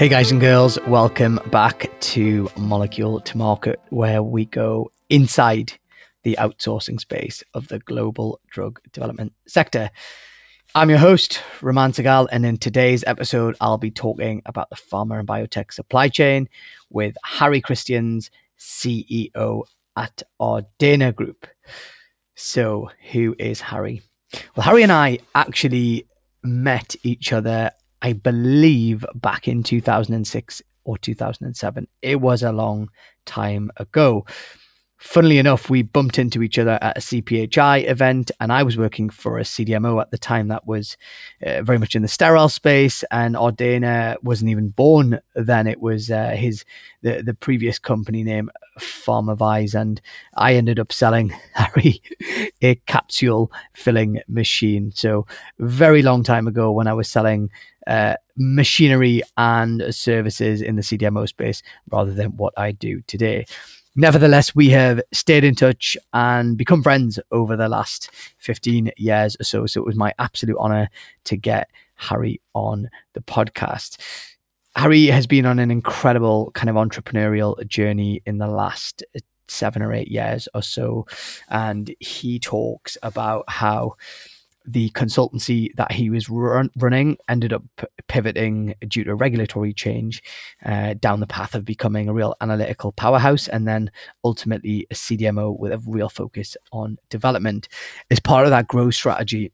Hey guys and girls, welcome back to Molecule to Market, where we go inside the outsourcing space of the global drug development sector. I'm your host, Raman Sehgal, and in today's episode, I'll be talking about the pharma and biotech supply chain with Harry Christiaens, CEO at Ardena Group. So, who is Harry? Well, Harry and I actually met each other I believe back in 2006 or 2007. It was a long time ago. Funnily enough, we bumped into each other at a CPHI event, and I was working for a CDMO at the time that was uh, very much in the sterile space. And Ardena wasn't even born then; it was uh, his the the previous company name, Pharmavize, and I ended up selling Harry a capsule filling machine. So very long time ago, when I was selling uh, machinery and services in the CDMO space rather than what I do today. Nevertheless, we have stayed in touch and become friends over the last 15 years or so. So it was my absolute honor to get Harry on the podcast. Harry has been on an incredible kind of entrepreneurial journey in the last seven or eight years or so. And he talks about how the consultancy that he was run, running ended up pivoting due to regulatory change uh, down the path of becoming a real analytical powerhouse and then ultimately a CDMO with a real focus on development. As part of that growth strategy,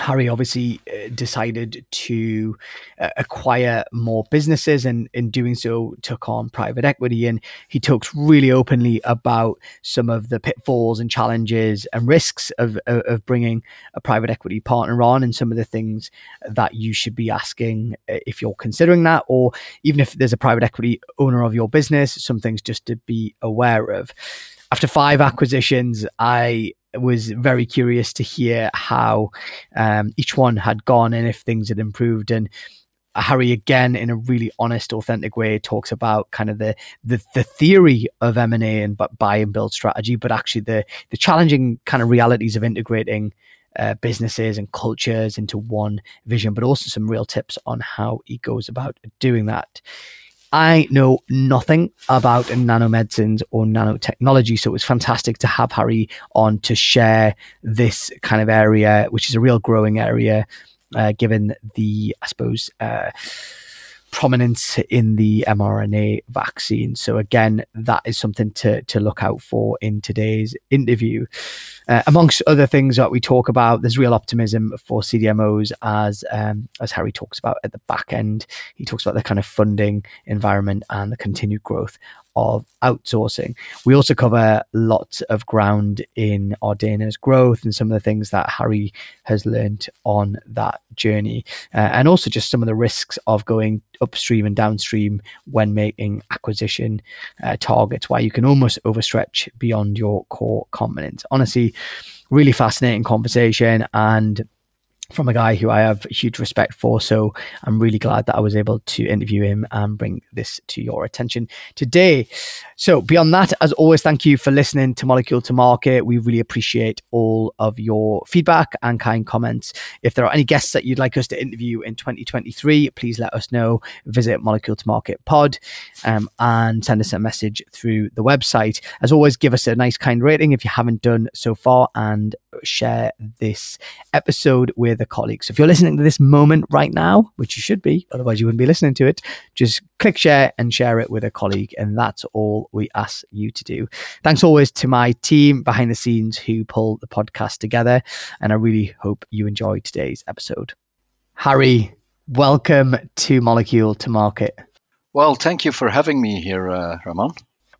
Harry obviously uh, decided to uh, acquire more businesses and in doing so took on private equity. And he talks really openly about some of the pitfalls and challenges and risks of, of, bringing a private equity partner on and some of the things that you should be asking uh, if you're considering that or even if there's a private equity owner of your business some things just to be aware of. After five acquisitions, I was very curious to hear how um, each one had gone and if things had improved. And Harry again, in a really honest, authentic way, talks about kind of the the, the theory of M and A and buy and build strategy, but actually the the challenging kind of realities of integrating. Uh, businesses and cultures into one vision, but also some real tips on how he goes about doing that. I know nothing about nanomedicines or nanotechnology, so it was fantastic to have Harry on to share this kind of area, which is a real growing area, uh, given the, I suppose, uh, prominence in the mRNA vaccine. So again, that is something to to look out for in today's interview. Uh, amongst other things that we talk about, there's real optimism for CDMOs as um, as Harry talks about at the back end. He talks about the kind of funding environment and the continued growth of outsourcing. We also cover lots of ground in Ardena's growth and some of the things that Harry has learned on that journey, uh, and also just some of the risks of going upstream and downstream when making acquisition uh, targets, why you can almost overstretch beyond your core competence. Honestly, really fascinating conversation and from a guy who I have huge respect for. So I'm really glad that I was able to interview him and bring this to your attention today. So, beyond that, as always, thank you for listening to Molecule to Market. We really appreciate all of your feedback and kind comments. If there are any guests that you'd like us to interview in 2023, please let us know. Visit Molecule to Market Pod um, and send us a message through the website. As always, give us a nice, kind rating if you haven't done so far and share this episode with a colleague. So if you're listening to this moment right now, which you should be, otherwise you wouldn't be listening to it, just click share and share it with a colleague. And that's all we ask you to do. Thanks always to my team behind the scenes who pull the podcast together. And I really hope you enjoyed today's episode. Harry, welcome to Molecule to Market. Well, thank you for having me here, uh, Ramon.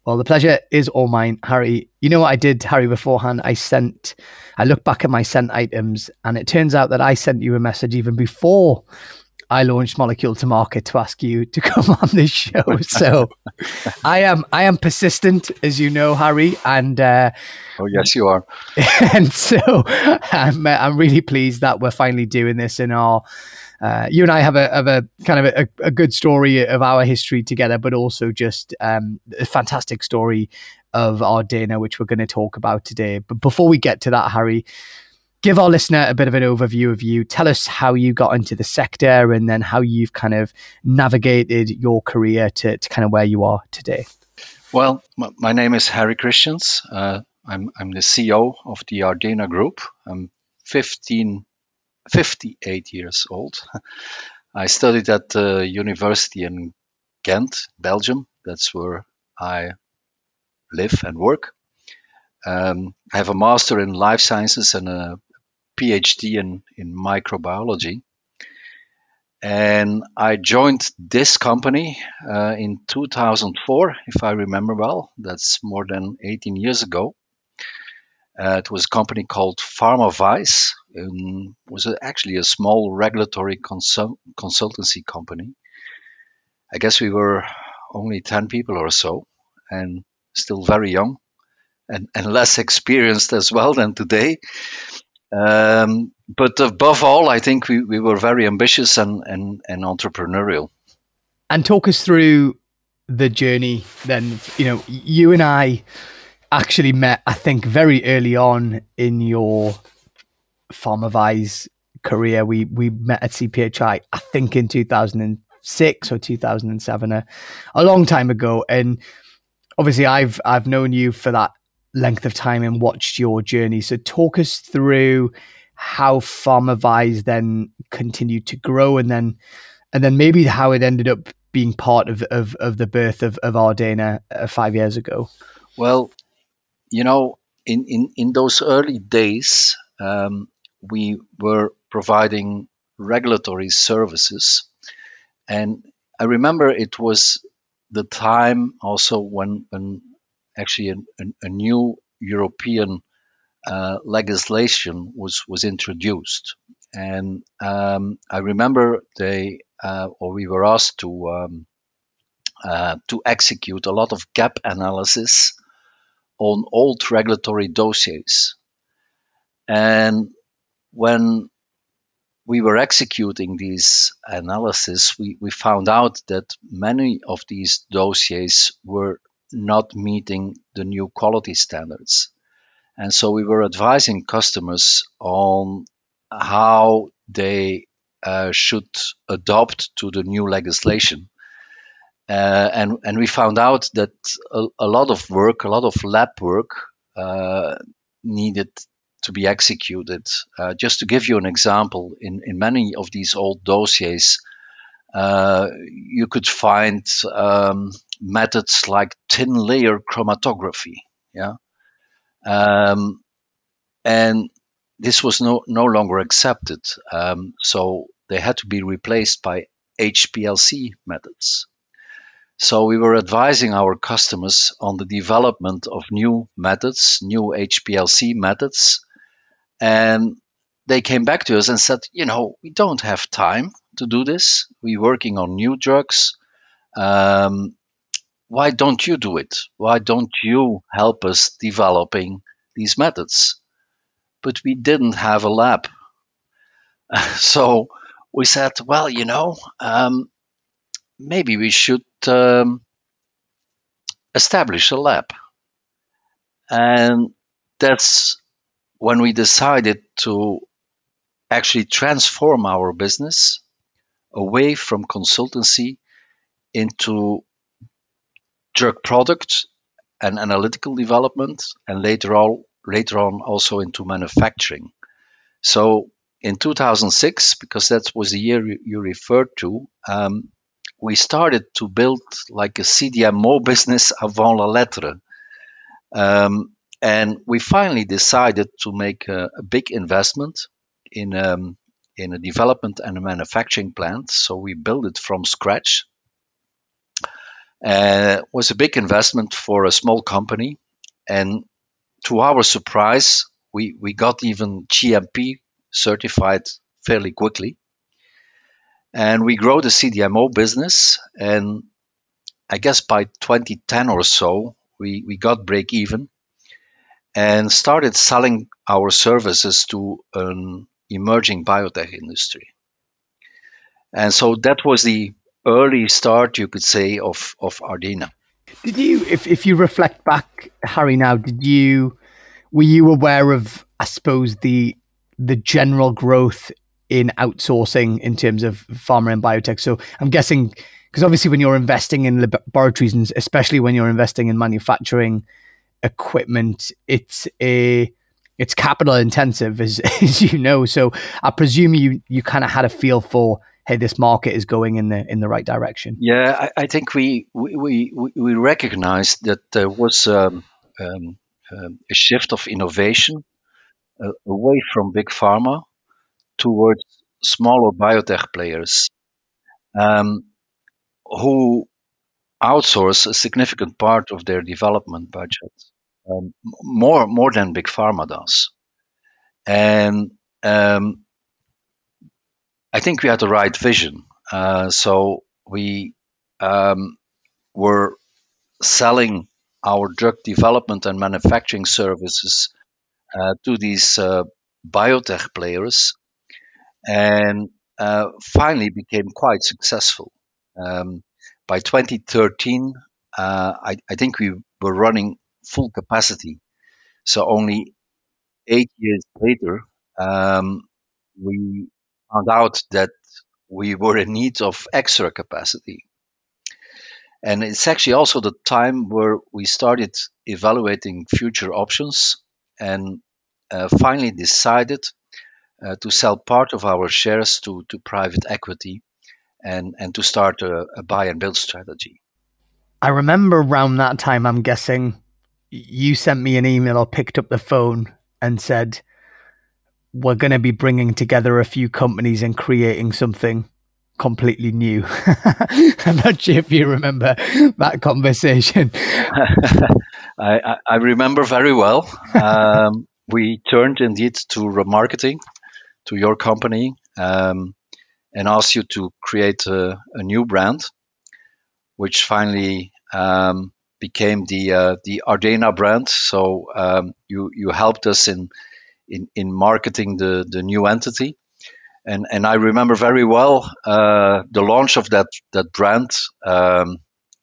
Well, the pleasure is all mine, Harry. You know what I did, Harry, beforehand? I sent, I looked back at my sent items, and it turns out that I sent you a message even before I launched Molecule to Market to ask you to come on this show. So I am, I am persistent, as you know, Harry, and uh, oh yes, you are. and so I'm, I'm really pleased that we're finally doing this in our uh, you and I have a have a kind of a, a, good story of our history together, but also just um, a fantastic story of Ordena, which we're going to talk about today. But before we get to that, Harry, give our listener a bit of an overview of you. Tell us how you got into the sector and then how you've kind of navigated your career to, to kind of where you are today. Well, my name is Harry Christiaens. Uh, I'm, I'm the CEO of the Ardena Group. I'm 15, 58 years old. I studied at the university in Ghent, Belgium. That's where I live and work. Um, I have a master in life sciences and a PhD in, in microbiology. And I joined this company uh, in 2004, if I remember well. That's more than 18 years ago. Uh, it was a company called PharmaVize. It was actually a small regulatory consul- consultancy company. I guess we were only 10 people or so and still very young and, and less experienced as well than today. Um, but above all, I think we, we were very ambitious and, and, and entrepreneurial. And talk us through the journey then. You know, you and I actually met, I think, very early on in your PharmaVize career. We we met at CPHI, I think in 2006 or 2007, a, a long time ago. And obviously, I've I've known you for that length of time and watched your journey. So talk us through how PharmaVize then continued to grow and then and then maybe how it ended up being part of of, of the birth of, of Ardena uh, five years ago. Well, you know, in, in, in those early days, um, we were providing regulatory services. And I remember it was the time also when, when actually a, new European uh, legislation was was introduced, and um, I remember they uh, or we were asked to um, uh, to execute a lot of gap analysis on old regulatory dossiers, and when we were executing these analysis, we, we found out that many of these dossiers were not meeting the new quality standards. And so we were advising customers on how they uh, should adopt to the new legislation. Uh, and, and we found out that a, a, lot of work, a lot of lab work uh, needed to be executed. Uh, just to give you an example, in, in many of these old dossiers, uh, you could find um, methods like thin layer chromatography. Yeah. Um, and this was no, no longer accepted. Um, so they had to be replaced by HPLC methods. So we were advising our customers on the development of new methods, new HPLC methods. And they came back to us and said, you know, we don't have time to do this. We're working on new drugs. Um, why don't you do it? Why don't you help us developing these methods? But we didn't have a lab. so we said, well, you know, um, maybe we should um, establish a lab. And that's when we decided to actually transform our business away from consultancy into drug product and analytical development, and later on, later on also into manufacturing. So in 2006, because that was the year you referred to, um, we started to build like a CDMO business avant la lettre. Um, and we finally decided to make a, a big investment in um, in a development and a manufacturing plant. So we built it from scratch. Uh, was a big investment for a small company, and to our surprise, we we got even GMP certified fairly quickly. And we grow the CDMO business, and I guess by 2010 or so, we, we got break even and started selling our services to an emerging biotech industry. And so that was the early start, you could say, of, of Ardena. Did you, if, if you reflect back, Harry, now, did you, were you aware of, I suppose, the the general growth in outsourcing in terms of pharma and biotech. So I'm guessing because obviously when you're investing in laboratories and especially when you're investing in manufacturing equipment, it's a it's capital intensive as, as you know. So I presume you you kind of had a feel for hey, this market is going in the in the right direction. Yeah, I, I think we we we, we recognized that there was um, um, um, a shift of innovation uh, away from big pharma towards smaller biotech players um, who outsource a significant part of their development budget, um, more more than big pharma does, and um, I think we had the right vision. Uh, so we um, were selling our drug development and manufacturing services uh, to these uh, biotech players, and uh, finally became quite successful. Um, by 2013, uh, I, I, think we were running full capacity. So only eight years later, um, we found out that we were in need of extra capacity. And it's actually also the time where we started evaluating future options and uh, finally decided to sell part of our shares to, to private equity and, and to start a, a buy and build strategy. I remember around that time, I'm guessing you sent me an email or picked up the phone and said, we're going to be bringing together a few companies and creating something completely new. I'm not sure if you remember that conversation. I, I, remember very well. Um, we turned indeed to ramarketing to your company um, and asked you to create a, a new brand, which finally um, became the uh, the Ardena brand. So um, you you helped us in in, in marketing the, the new entity. And, and I remember very well uh, the launch of that, that brand, um,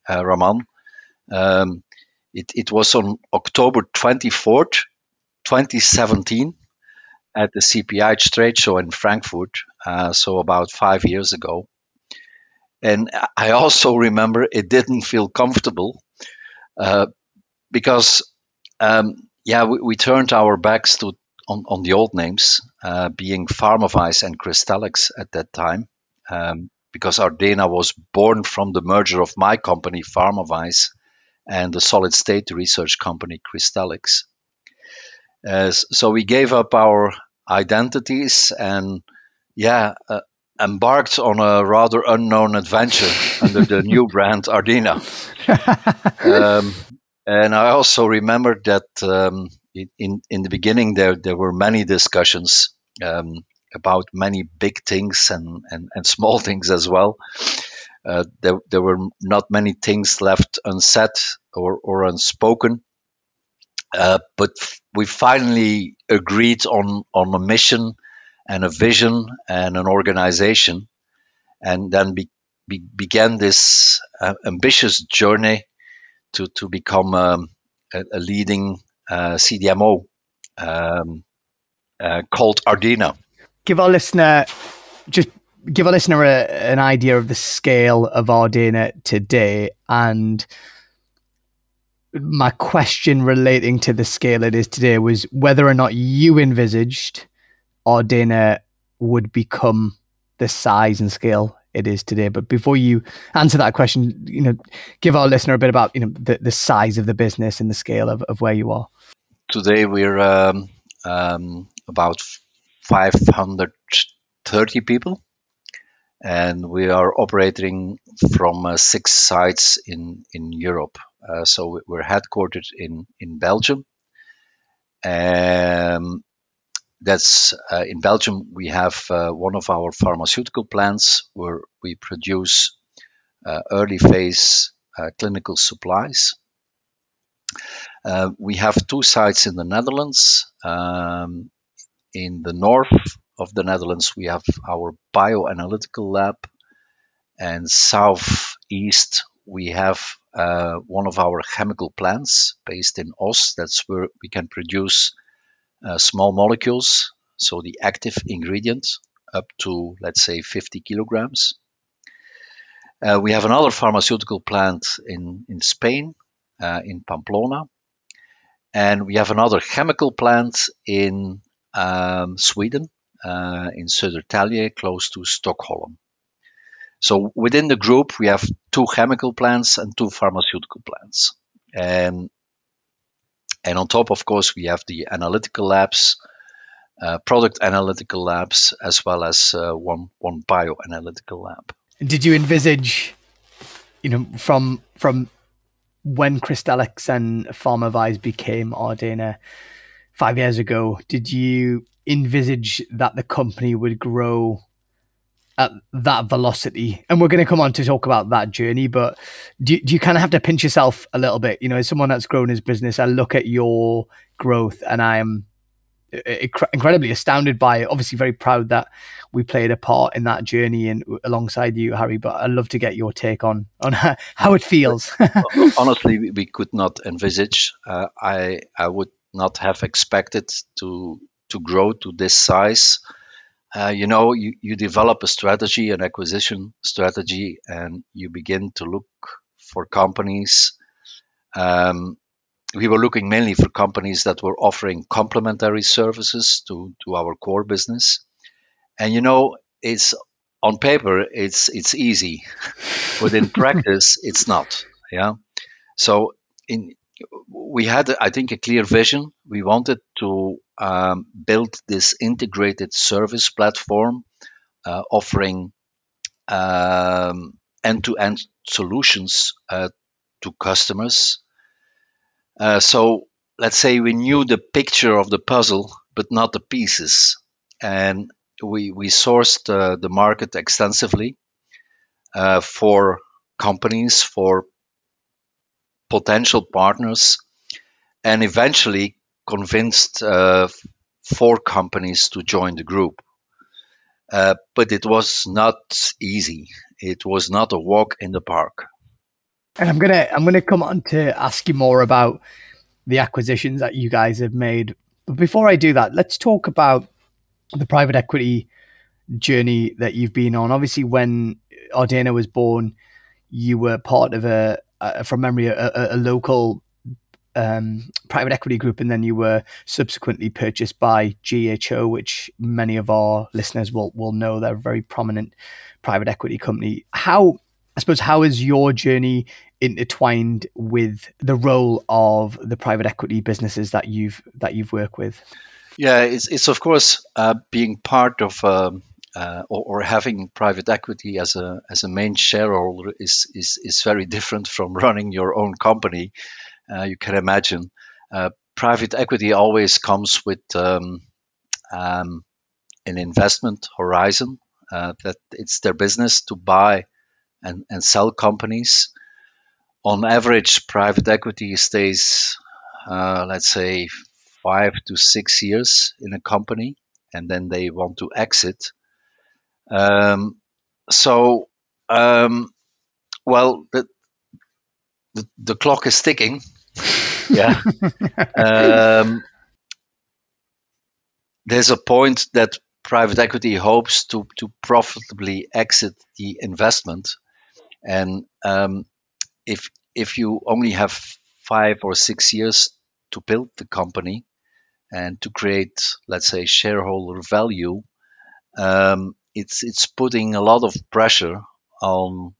uh, Raman. Um, it, it was on October 24th, 2017, at the CPHI trade show in Frankfurt, uh, so about five years ago. And I also remember it didn't feel comfortable uh, because, um, yeah, we, we, turned our backs to on, on the old names, uh, being Pharmavize and Crystallics at that time, um, because Ardena was born from the merger of my company, Pharmavize, and the solid state research company, Crystallics. Uh, so we gave up our identities and, yeah, uh, embarked on a rather unknown adventure under the new brand Ardena. um, and I also remember that um, in in the beginning there there were many discussions um, about many big things and, and, and small things as well. Uh, there, there were not many things left unsaid or, or unspoken. Uh, but we finally agreed on, on a mission and a vision and an organization, and then be, be, began this uh, ambitious journey to, to become um, a, a, leading uh, CDMO um, uh, called Ardena. Give our listener just give our listener a, an idea of the scale of Ardena today and my question relating to the scale it is today was whether or not you envisaged Ardena would become the size and scale it is today. But before you answer that question, you know, give our listener a bit about you know the, the size of the business and the scale of, of where you are. Today we're um, um, about 530 people, and we are operating from uh, six sites in in Europe. Uh, so we're headquartered in in Belgium. Um, that's uh, in Belgium. We have uh, one of our pharmaceutical plants where we produce early phase clinical supplies. We have two sites in the Netherlands. Um, in the north of the Netherlands, we have our bioanalytical lab, and southeast we have uh, one of our chemical plants based in Oss. That's where we can produce uh, small molecules so the active ingredient, up to let's say 50 kilograms. Uh, we have another pharmaceutical plant in, in Spain, uh, in Pamplona. And we have another chemical plant in um, Sweden, uh, in Södertälje, close to Stockholm. So within the group, we have two chemical plants and two pharmaceutical plants. And, and on top, of course, we have the analytical labs, uh, product analytical labs, as well as uh, one, one bioanalytical lab. Did you envisage, you know, from from when Crystallics and PharmaVize became Ardena five years ago, did you envisage that the company would grow at that velocity? And we're going to come on to talk about that journey, but do, do you kind of have to pinch yourself a little bit? You know, as someone that's grown his business, I look at your growth and I am uh, uh, incredibly astounded by it. Obviously, very proud that we played a part in that journey and uh, alongside you, Harry. But I'd love to get your take on on how it feels. Honestly, we could not envisage. Uh, I I would not have expected to to grow to this size. Uh, you know, you, you develop a strategy, an acquisition strategy, and you begin to look for companies um, we were looking mainly for companies that were offering complementary services to, to our core business. And you know, it's on paper it's it's easy, but in practice it's not. Yeah. So in we had I think a clear vision. We wanted to um, build this integrated service platform uh, offering um, end-to-end solutions uh, to customers uh, so let's say we knew the picture of the puzzle, but not the pieces. And we, we sourced uh, the market extensively uh, for companies, for potential partners, and eventually convinced uh, four companies to join the group. Uh, but it was not easy. It was not a walk in the park. And I'm gonna I'm gonna come on to ask you more about the acquisitions that you guys have made. But before I do that, let's talk about the private equity journey that you've been on. Obviously, when Ardena was born, you were part of a, a from memory, a, a, a local um, private equity group, and then you were subsequently purchased by GHO, which many of our listeners will will know. They're a very prominent private equity company. How I suppose how is your journey intertwined with the role of the private equity businesses that you've that you've worked with? Yeah, it's it's of course uh, being part of um, uh, or, or, having private equity as a as a main shareholder is is is very different from running your own company. Uh, you can imagine. Uh, private equity always comes with um, um, an investment horizon uh, that it's their business to buy and, and sell companies. On average, private equity stays, uh, let's say, five to six years in a company, and then they want to exit. Um, so, um, well, the, the, the clock is ticking. yeah. um, there's a point that private equity hopes to to profitably exit the investment and um, if if you only have five or six years to build the company and to create, let's say, shareholder value, um, it's it's putting a lot of pressure on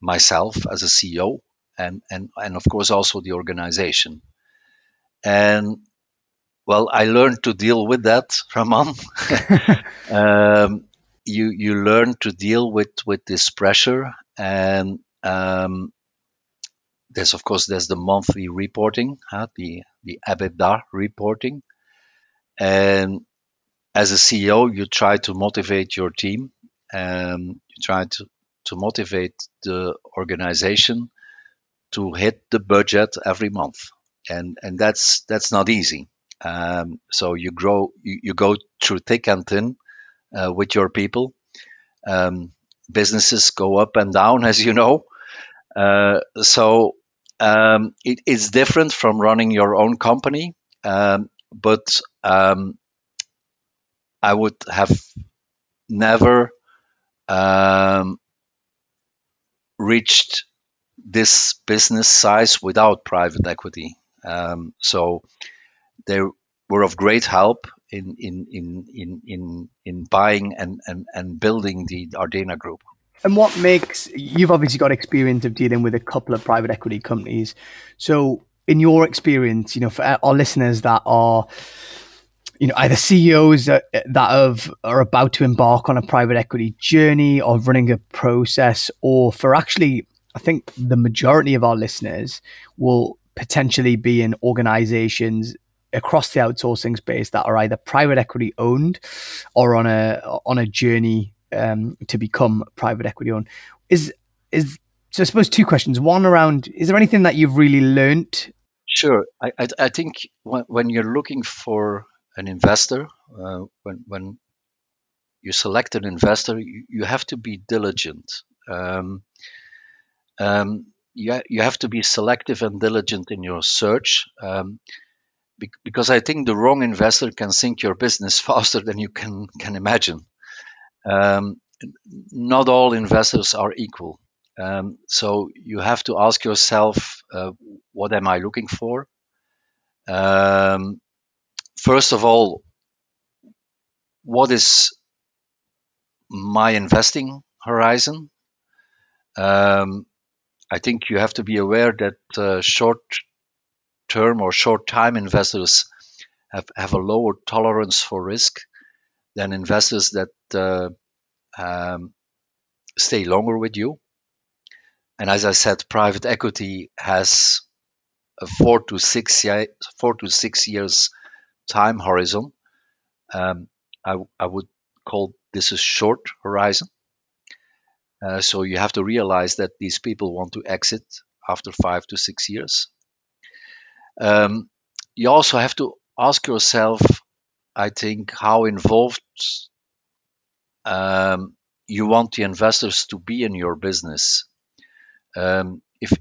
myself as a CEO and and and of course also the organization. And well, I learned to deal with that, Ramon. um, you you learn to deal with with this pressure and um, there's of course there's the monthly reporting, huh, the the EBITDA reporting, and as a CEO, you try to motivate your team, and you try to to motivate the organization to hit the budget every month, and and that's that's not easy. Um, so you grow, you, you, go through thick and thin uh, with your people. Um, businesses go up and down, as you know. Uh, so um, it, it's different from running your own company, um, but um, I would have never um, reached this business size without private equity. Um, so they were of great help in in in in in, in buying and, and and building the Ardena group. And what makes you've obviously got experience of dealing with a couple of private equity companies. So, in your experience, you know, for our listeners that are, you know, either CEOs that, that have, are about to embark on a private equity journey or running a process, or for actually, I think the majority of our listeners will potentially be in organizations across the outsourcing space that are either private equity owned or on a on a journey um, to become private equity owned. Is is so? I suppose two questions. One around: Is there anything that you've really learned? Sure. I I, I think when, when you're looking for an investor, uh, when when you select an investor, you, you have to be diligent. Um, um, you, you have to be selective and diligent in your search. Um, because I think the wrong investor can sink your business faster than you can can imagine. Um, not all investors are equal, um, so you have to ask yourself, uh, what am I looking for? Um, first of all, what is my investing horizon? Um, I think you have to be aware that uh, short term or short time investors have, have a lower tolerance for risk than investors that uh, um, stay longer with you. And as I said, private equity has a four to six four to six years time horizon. Um, I, I would call this a short horizon. Uh, so you have to realize that these people want to exit after five to six years. Um, you also have to ask yourself, I think, how involved um, you want the investors to be in your business. Um, if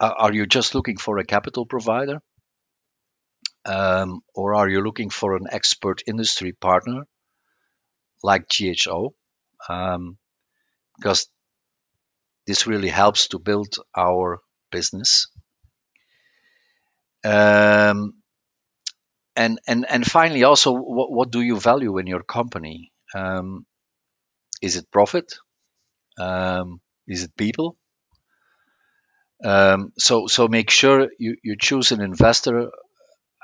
are you just looking for a capital provider, um, or are you looking for an expert industry partner like GHO? Um, because this really helps to build our business. Um, and and and finally, also, what, what do you value in your company? Um, is it profit? Um, is it people? Um, so so make sure you, you choose an investor.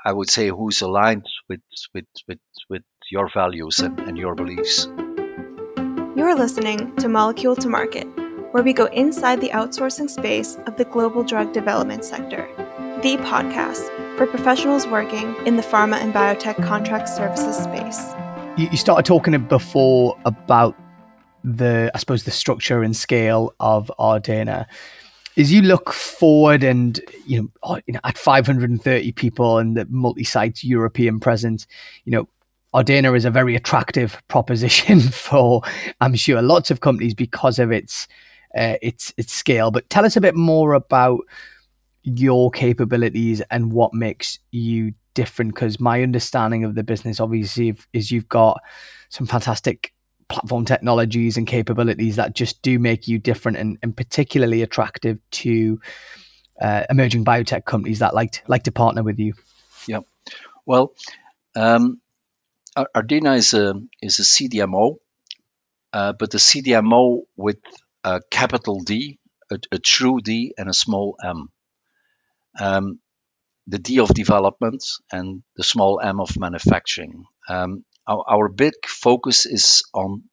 I would say who's aligned with with with, with your values and, and your beliefs. You're listening to Molecule to Market, where we go inside the outsourcing space of the global drug development sector the podcast for professionals working in the pharma and biotech contract services space. You, you started talking before about the, I suppose, the structure and scale of our Ardena. As you look forward and you know, oh, at 530 people and the multi-site European presence, you know, Ardena is a very attractive proposition for, I'm sure, lots of companies because of its uh, its its scale. But tell us a bit more about your capabilities and what makes you different because my understanding of the business obviously is you've got some fantastic platform technologies and capabilities that just do make you different and, and particularly attractive to uh, emerging biotech companies that like to, like to partner with you. Yeah well um, Ardena is a is a CDMO uh, but the CDMO with a capital D a, a true D and a small m. Um, the D of development and the small m of manufacturing. Um, our, our, big focus is on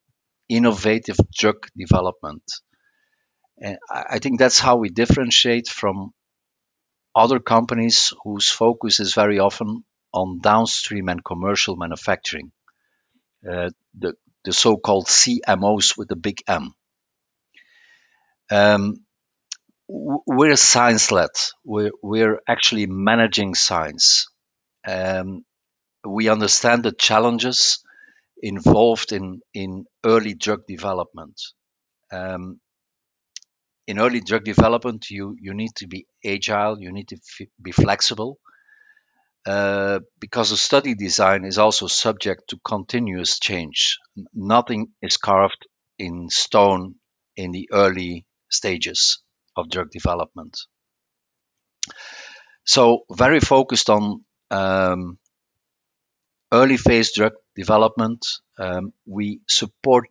innovative drug development. And I think that's how we differentiate from other companies whose focus is very often on downstream and commercial manufacturing, uh, the, the so called CMOs with the big M. Um, we're science led. We're, we're actually managing science. Um, we understand the challenges involved in, in early drug development. Um, in early drug development, you, you need to be agile, you need to f- be flexible. uh, because the study design is also subject to continuous change. Nothing is carved in stone in the early stages of drug development. So, very focused on um, early phase drug development. Um, we support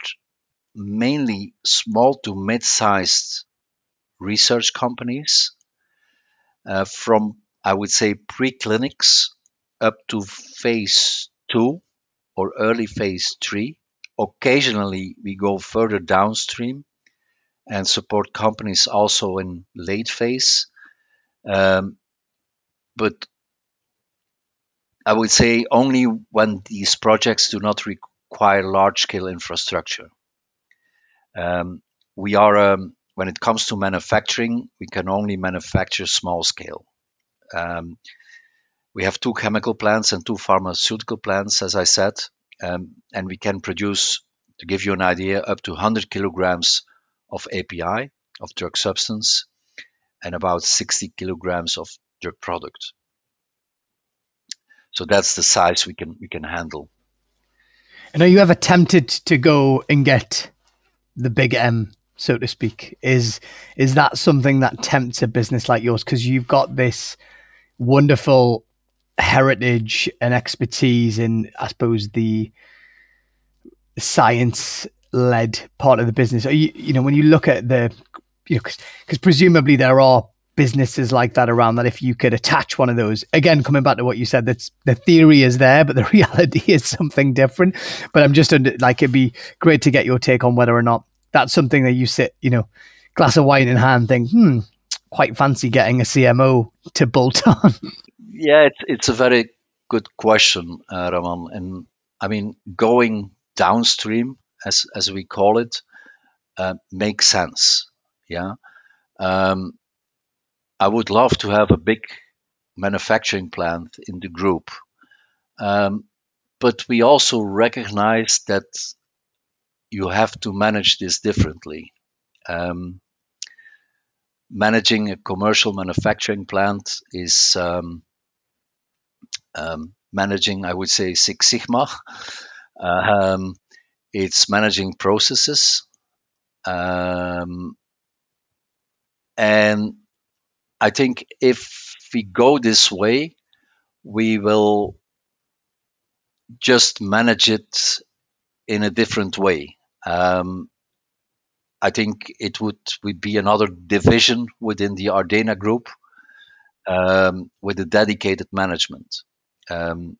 mainly small to mid sized research companies uh, from, I would say, preclinics up to phase two or early phase three. Occasionally, we go further downstream and support companies also in late phase. Um, but I would say only when these projects do not require large scale infrastructure. Um, we are, um, when it comes to manufacturing, we can only manufacture small scale. Um, we have two chemical plants and two pharmaceutical plants, as I said, um, and we can produce, to give you an idea, up to 100 kilograms of API, of drug substance, and about 60 kilograms of drug product. So that's the size we can we can handle. And are you ever tempted to go and get the big M, so to speak? Is is that something that tempts a business like yours because you've got this wonderful heritage and expertise in, I suppose, the science led part of the business? Are you, you know, when you look at the, you know, because presumably there are businesses like that around that if you could attach one of those. Again coming back to what you said that's the theory is there but the reality is something different. But i'm just under, like it'd be great to get your take on whether or not that's something that you sit you know glass of wine in hand think hmm quite fancy getting a cmo to bolt on. Yeah it's, it's a very good question uh, Raman. and i mean going downstream as as we call it uh, makes sense. Yeah. Um, I would love to have a big manufacturing plant in the group. Um, but we also recognize that you have to manage this differently. Um, managing a commercial manufacturing plant is um, um, managing, I would say, Six Sigma. Um, it's managing processes. Um, and I think if we go this way, we will just manage it in a different way. Um, I think it would, would be another division within the Ardena group um, with a dedicated management. Um,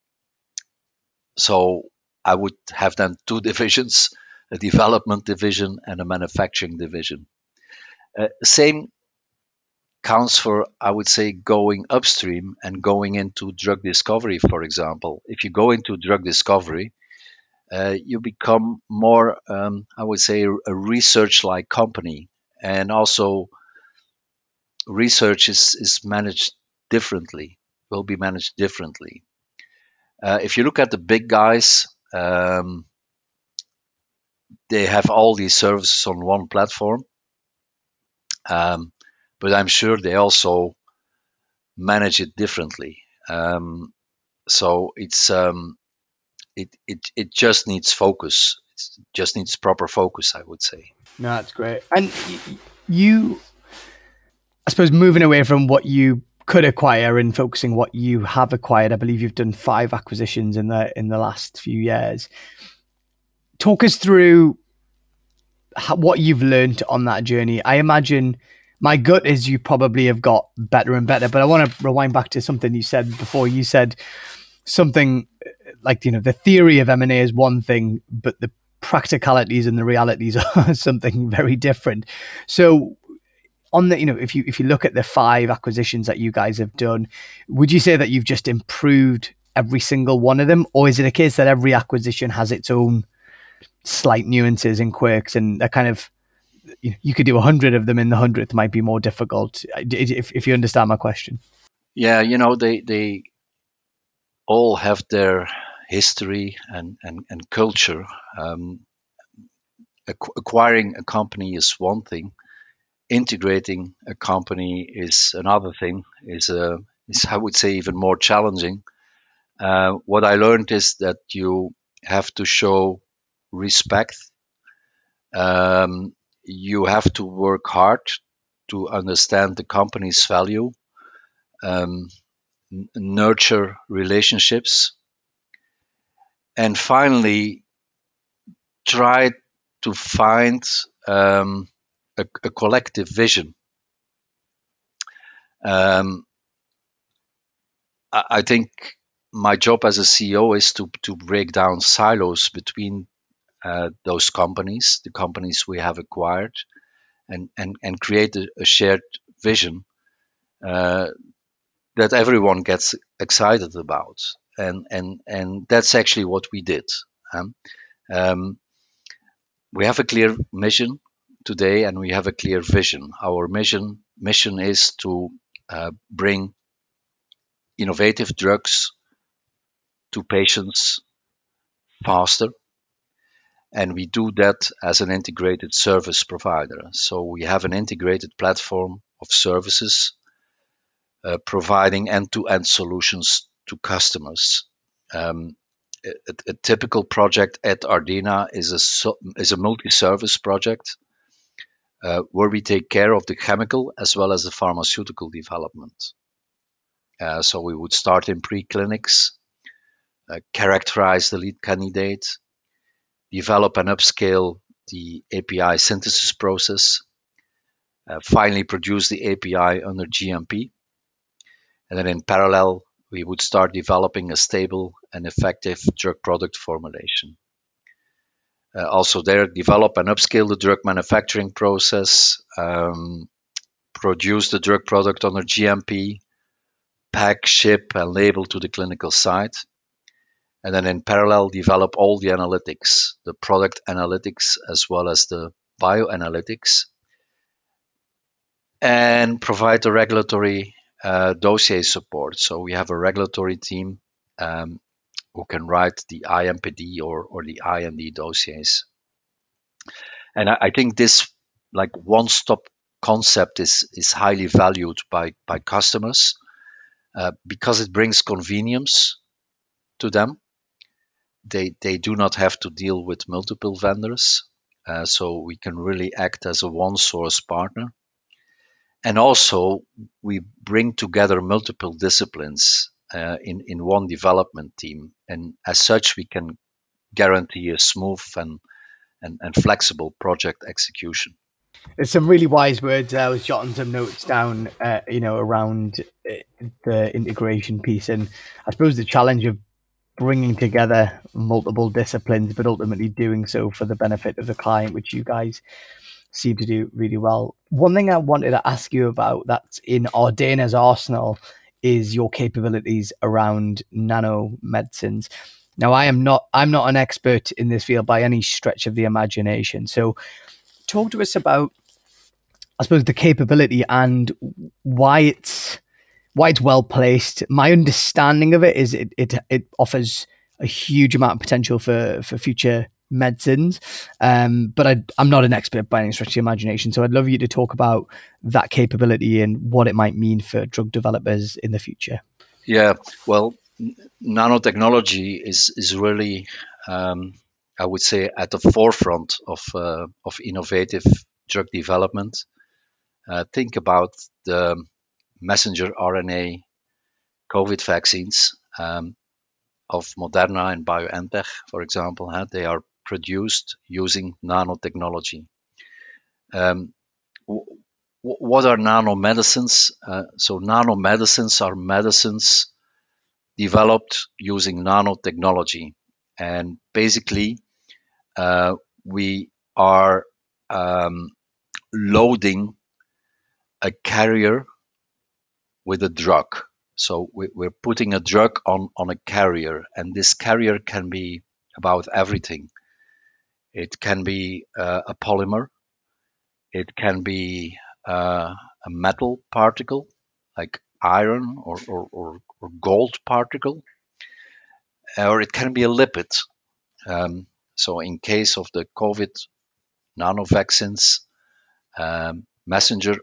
so I would have then two divisions a development division and a manufacturing division. Uh, same counts for, I would say, going upstream and going into drug discovery, for example. If you go into drug discovery, uh, you become more, um, I would say, a research like company. And also, research is, is managed differently, will be managed differently. Uh, if you look at the big guys, um, they have all these services on one platform. Um, but I'm sure they also manage it differently. Um, so it's um, it, it it just needs focus. It just needs proper focus, I would say. No, that's great. And you, I suppose, moving away from what you could acquire and focusing what you have acquired. I believe you've done five acquisitions in the in the last few years. Talk us through how, what you've learned on that journey. I imagine my gut is you probably have got better and better. But I want to rewind back to something you said before. You said something like you know the theory of M and A is one thing, but the practicalities and the realities are something very different. So on the you know if you if you look at the five acquisitions that you guys have done, would you say that you've just improved every single one of them, or is it a case that every acquisition has its own slight nuances and quirks and a kind of you could do a hundred of them in the hundredth might be more difficult. If if you understand my question. Yeah, you know they they all have their history and and, and culture. Um, acquiring a company is one thing. Integrating a company is another thing. Is a is I would say even more challenging. Uh, what I learned is that you have to show respect. Um, you have to work hard to understand the company's value, um, n- nurture relationships, and finally try to find um, a, a collective vision. Um, I, I think my job as a CEO is to to break down silos between those companies, the companies we have acquired, and and and create a, a shared vision uh, that everyone gets excited about, and and and that's actually what we did. Um, um, we have a clear mission today, and we have a clear vision. Our mission mission is to uh, bring innovative drugs to patients faster and we do that as an integrated service provider. So we have an integrated platform of services uh, providing end-to-end solutions to customers. Um, a, a, typical project at Ardena is a is a multi-service project uh, where we take care of the chemical as well as the pharmaceutical development. Uh, so we would start in preclinics, uh, characterize the lead candidate, develop and upscale the API synthesis process, uh, finally produce the API under GMP. And then in parallel, we would start developing a stable and effective drug product formulation. Uh, also, there, develop and upscale the drug manufacturing process, um, produce the drug product under GMP, pack, ship, and label to the clinical site and then in parallel develop all the analytics, the product analytics as well as the bioanalytics, and provide the regulatory uh, dossier support. So we have a regulatory team um, who can write the IMPD or, or the IND dossiers. And I, I think this like one-stop concept is is highly valued by by customers uh, because it brings convenience to them they they do not have to deal with multiple vendors, uh, so we can really act as a one source partner. And also, we bring together multiple disciplines uh, in in one development team, and as such, we can guarantee a smooth and and, and flexible project execution. There's some really wise words. I was jotting some notes down, uh, you know, around uh, the integration piece, and I suppose the challenge of bringing together multiple disciplines, but ultimately doing so for the benefit of the client, which you guys seem to do really well. One thing I wanted to ask you about that's in Ardena's arsenal is your capabilities around nano medicines. Now, I am not I'm not an expert in this field by any stretch of the imagination. So, talk to us about, I suppose, the capability and why it's why it's well placed. My understanding of it is it it, it offers a huge amount of potential for for future medicines. Um, but I, am not an expert by any stretch of the imagination. So I'd love you to talk about that capability and what it might mean for drug developers in the future. Yeah, well, nanotechnology is is really, um, I would say, at the forefront of uh, of innovative drug development. Uh, think about the messenger RNA COVID vaccines um, of Moderna and BioNTech, for example, huh, they are produced using nanotechnology. Um, w- what are nanomedicines? Uh, so, nanomedicines are medicines developed using nanotechnology. And basically, uh, we are um, loading a carrier with a drug. So we, are putting a drug on, on a carrier, and this carrier can be about everything. It can be uh, a polymer, it can be uh, a metal particle like iron or, or, or, or, gold particle, or it can be a lipid. Um, so, in case of the COVID nanovaccines, um, messenger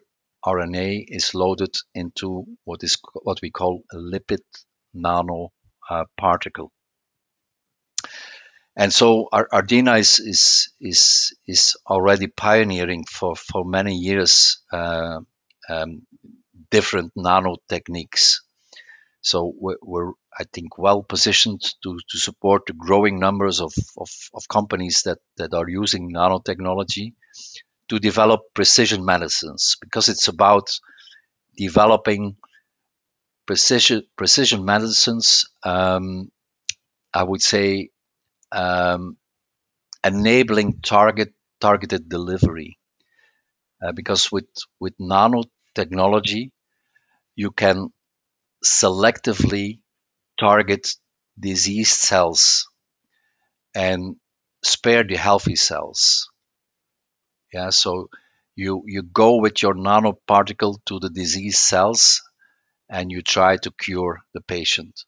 RNA is loaded into what is what we call a lipid nanoparticle. uh. And so Ardena is, is, is, is already pioneering for, for many years uh, um, different nano techniques. So we're, we're, I think, well positioned to, to support the growing numbers of, of, of companies that, that are using nanotechnology to develop precision medicines because it's about developing precision precision medicines. Um, I would say um, enabling target targeted delivery uh, because with with nanotechnology you can selectively target diseased cells and spare the healthy cells yeah so you you go with your nanoparticle to the disease cells and you try to cure the patient.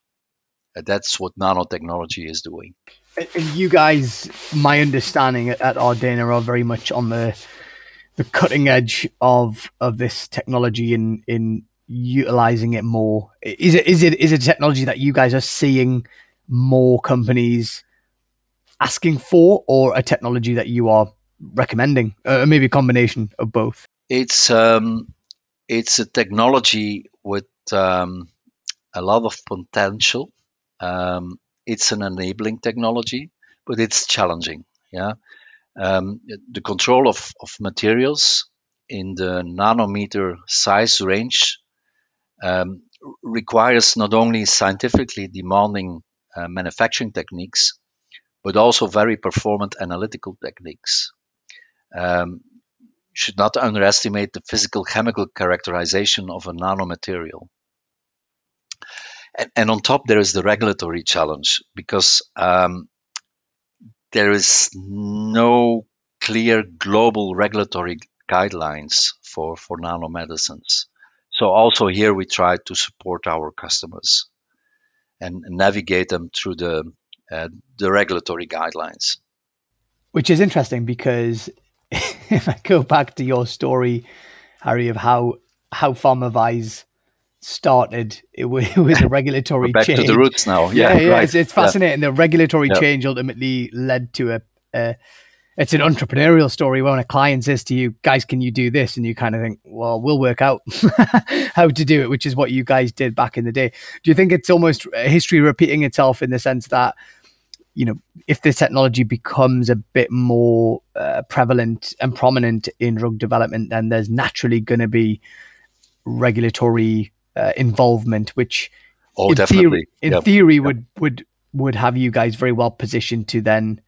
And that's what nanotechnology is doing. And you guys my understanding at Ardena are very much on the the cutting edge of of this technology in in utilizing it more. Is it is it is it technology that you guys are seeing more companies asking for or a technology that you are recommending uh, maybe a combination of both. It's um it's a technology with um, a lot of potential. Um, it's an enabling technology but it's challenging yeah? Um, the control of, of materials in the nanometer size range um, requires not only scientifically demanding uh, manufacturing techniques, but also very performant analytical techniques. Um, should not underestimate the physical chemical characterization of a nanomaterial. And, and on top, there is the regulatory challenge because um, there is no clear global regulatory guidelines for, for nanomedicines. So also here we try to support our customers and navigate them through the uh, the regulatory guidelines. Which is interesting because if I go back to your story, Harry, of how how PharmaVize started it was, it was a regulatory back change. to the roots now. Yeah, yeah, yeah right. it's, it's fascinating. Yeah. The regulatory Yeah. change ultimately led to a, a. It's an entrepreneurial story when a client says to you, "Guys, can you do this?" and you kind of think, "Well, we'll work out how to do it," which is what you guys did back in the day. Do you think it's almost uh, history repeating itself in the sense that you know, if this technology becomes a bit more uh, prevalent and prominent in drug development, then there's naturally going to be regulatory uh, involvement, which Oh, in definitely. theory, in Yep. theory would would would have you guys very well positioned to then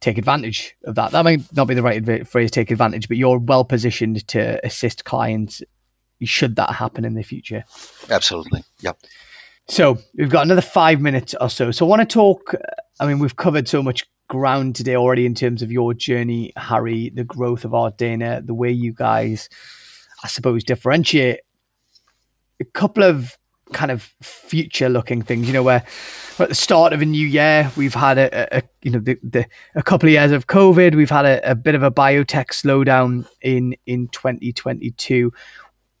take advantage of that. That might not be the right phrase, take advantage, but you're well positioned to assist clients should that happen in the future. Absolutely. Yep. So we've got another five minutes or so. So I want to talk. Uh, I mean, we've covered so much ground today already in terms of your journey, Harry, the growth of Ardena, the way you guys, I suppose, differentiate. A couple of kind of future-looking things, you know, where we're at the start of a new year, we've had a, a, a you know, the, the a couple of years of COVID, we've had a, a bit of a biotech slowdown in in 2022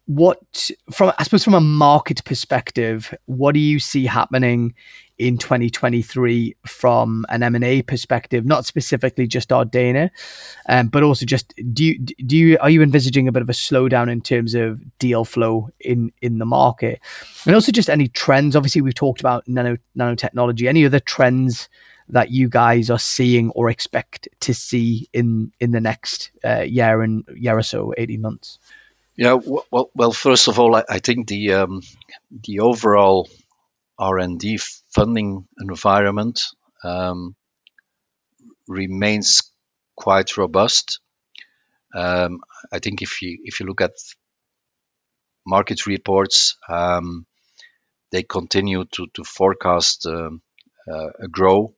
what from I suppose from a market perspective, what do you see happening in 2023 from an M&A perspective, not specifically just Ardena, um, but also just do you do you are you envisaging a bit of a slowdown in terms of deal flow in in the market, and also just any trends? Obviously, we've talked about nano nanotechnology. Any other trends? that you guys are seeing or expect to see in in the next uh, year and year or so, eighteen months? Yeah. Well, well. First of all, I, I think the um, the overall R and D funding environment um, remains quite robust. Um, I think if you if you look at market reports, um, they continue to to forecast um, uh, a grow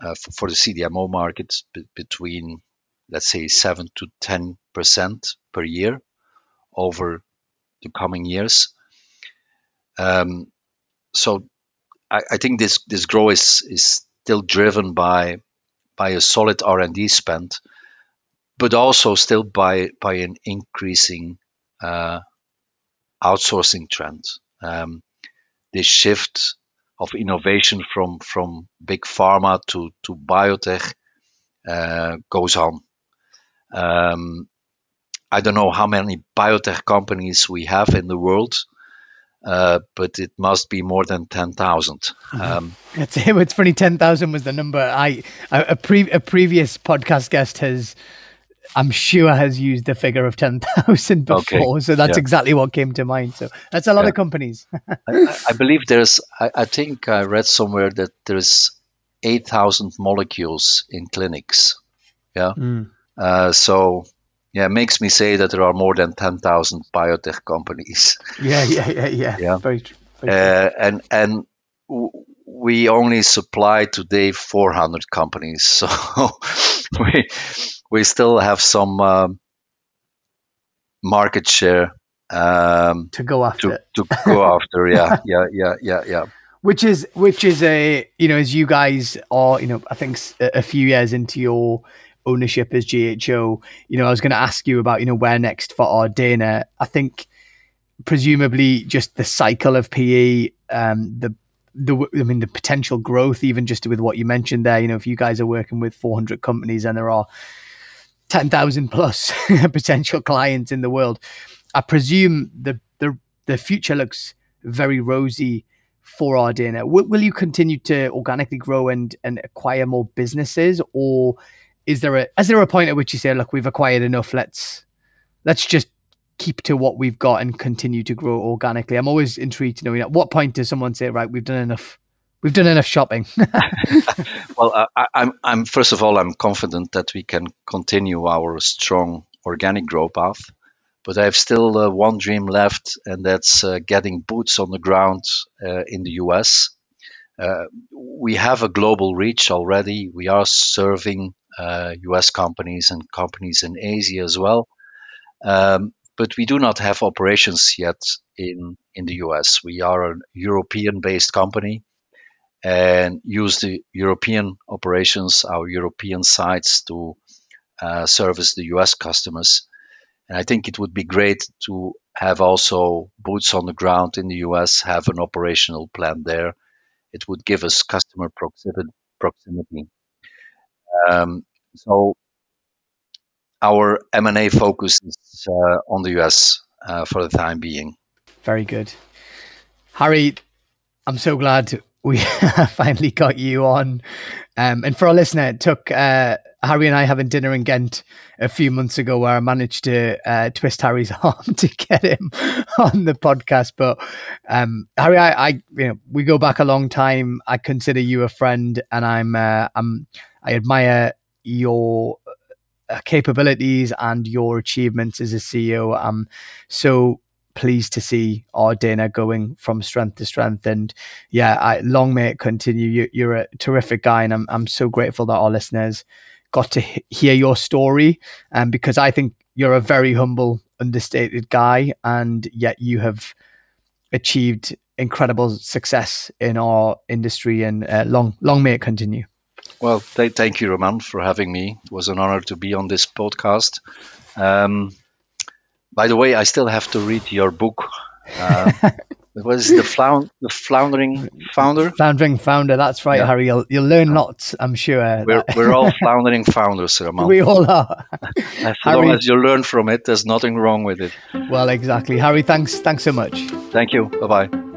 uh, for, for the CDMO market be- between let's say seven to ten percent per year over the coming years. Um, so I, think this growth is still driven by by a solid R and D spend, but also still by by an increasing uh, outsourcing trend. Um, this shift of innovation from from big pharma to to biotech uh, goes on. I don't know how many biotech companies we have in the world, uh, but it must be more than 10,000. Mm-hmm. Um, it's, it's funny, 10,000 was the number. I a, a, pre, a previous podcast guest has, I'm sure, has used the figure of 10,000 before. Okay. So that's yeah. exactly what came to mind. So that's a lot yeah. of companies. I, I, believe there's, I, I, think I read somewhere that there's 8,000 molecules in clinics. Yeah. Mm. Uh, so yeah, it makes me say that there are more than 10,000 biotech companies. Yeah, yeah, yeah, yeah. yeah. Very, true. Very uh, and and we only supply today 400 companies, so we we still have some um, market share um, to go after. To, to go after, yeah, yeah, yeah, yeah, yeah. Which is which is a you know as you guys are you know I think a few years into your ownership as GHO, you know, I was going to ask you about, you know, where next for our Ardena. I think presumably just the cycle of PE, um, the the I mean the potential growth, even just with what you mentioned there. You know, if you guys are working with 400 companies and there are 10,000 plus potential clients in the world, I presume the the the future looks very rosy for Ardena. Will, will you continue to organically grow and and acquire more businesses, or is there a is there a point at which you say, look, we've acquired enough, let's let's just keep to what we've got and continue to grow organically? I'm always intrigued to know at what point does someone say, right, we've done enough we've done enough shopping. well, uh, I, I'm, I'm first of all, I'm confident that we can continue our strong organic growth path, but I have still uh, one dream left, and that's uh, getting boots on the ground uh, in the US. Uh, we have a global reach already. We are serving US uh, companies and companies in Asia as well. Um, but we do not have operations yet in, in the US. We are a European based company and use the European operations, our European sites to uh, service the US customers. And I think it would be great to have also boots on the ground in the US, have an operational plan there. It would give us customer proximity. Um, so our M&A focus is uh, on the US uh, for the time being. Very good. Harry, I'm so glad we finally got you on. Um, and for our listener, it took uh, Harry and I having dinner in Ghent a few months ago where I managed to uh, twist Harry's arm to get him on the podcast. But um, Harry, I, I, you know, we go back a long time. I consider you a friend, and I'm, uh, I'm, I admire your uh, capabilities and your achievements as a CEO. I'm so pleased to see our Ardena going from strength to strength. And yeah, I, long may it continue. You, are a terrific guy, and I'm I'm so grateful that our listeners got to hear your story. And um, because I think you're a very humble, understated guy, and yet you have achieved incredible success in our industry. And uh, long long may it continue. Well, th- thank you, Raman, for having me. It was an honor to be on this podcast. Um, by the way, I still have to read your book. Uh, was the, flound- the floundering founder? Floundering founder. That's right, yeah. Harry. You'll, you'll learn lots, I'm sure. We're, we're all floundering founders, Raman. We all are. as Harry, long as you learn from it, there's nothing wrong with it. Well, exactly, Harry. Thanks. Thanks so much. Thank you. Bye bye.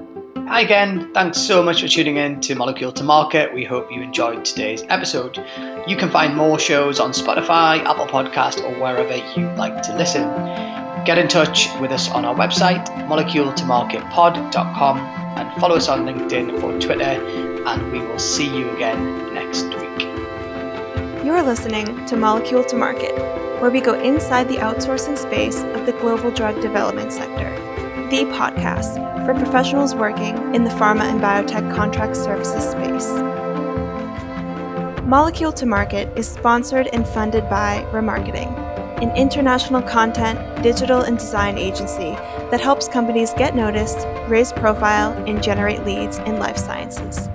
Hi again, thanks so much for tuning in to Molecule to Market. We hope you enjoyed today's episode. You can find more shows on Spotify, Apple Podcast, or wherever you like to listen. Get in touch with us on our website, moleculetomarketpod.com, and follow us on LinkedIn or Twitter, and we will see you again next week. You're listening to Molecule to Market, where we go inside the outsourcing space of the global drug development sector, the podcast for professionals working in the pharma and biotech contract services space. Molecule to Market is sponsored and funded by ramarketing, an international content, digital, and design agency that helps companies get noticed, raise profile, and generate leads in life sciences.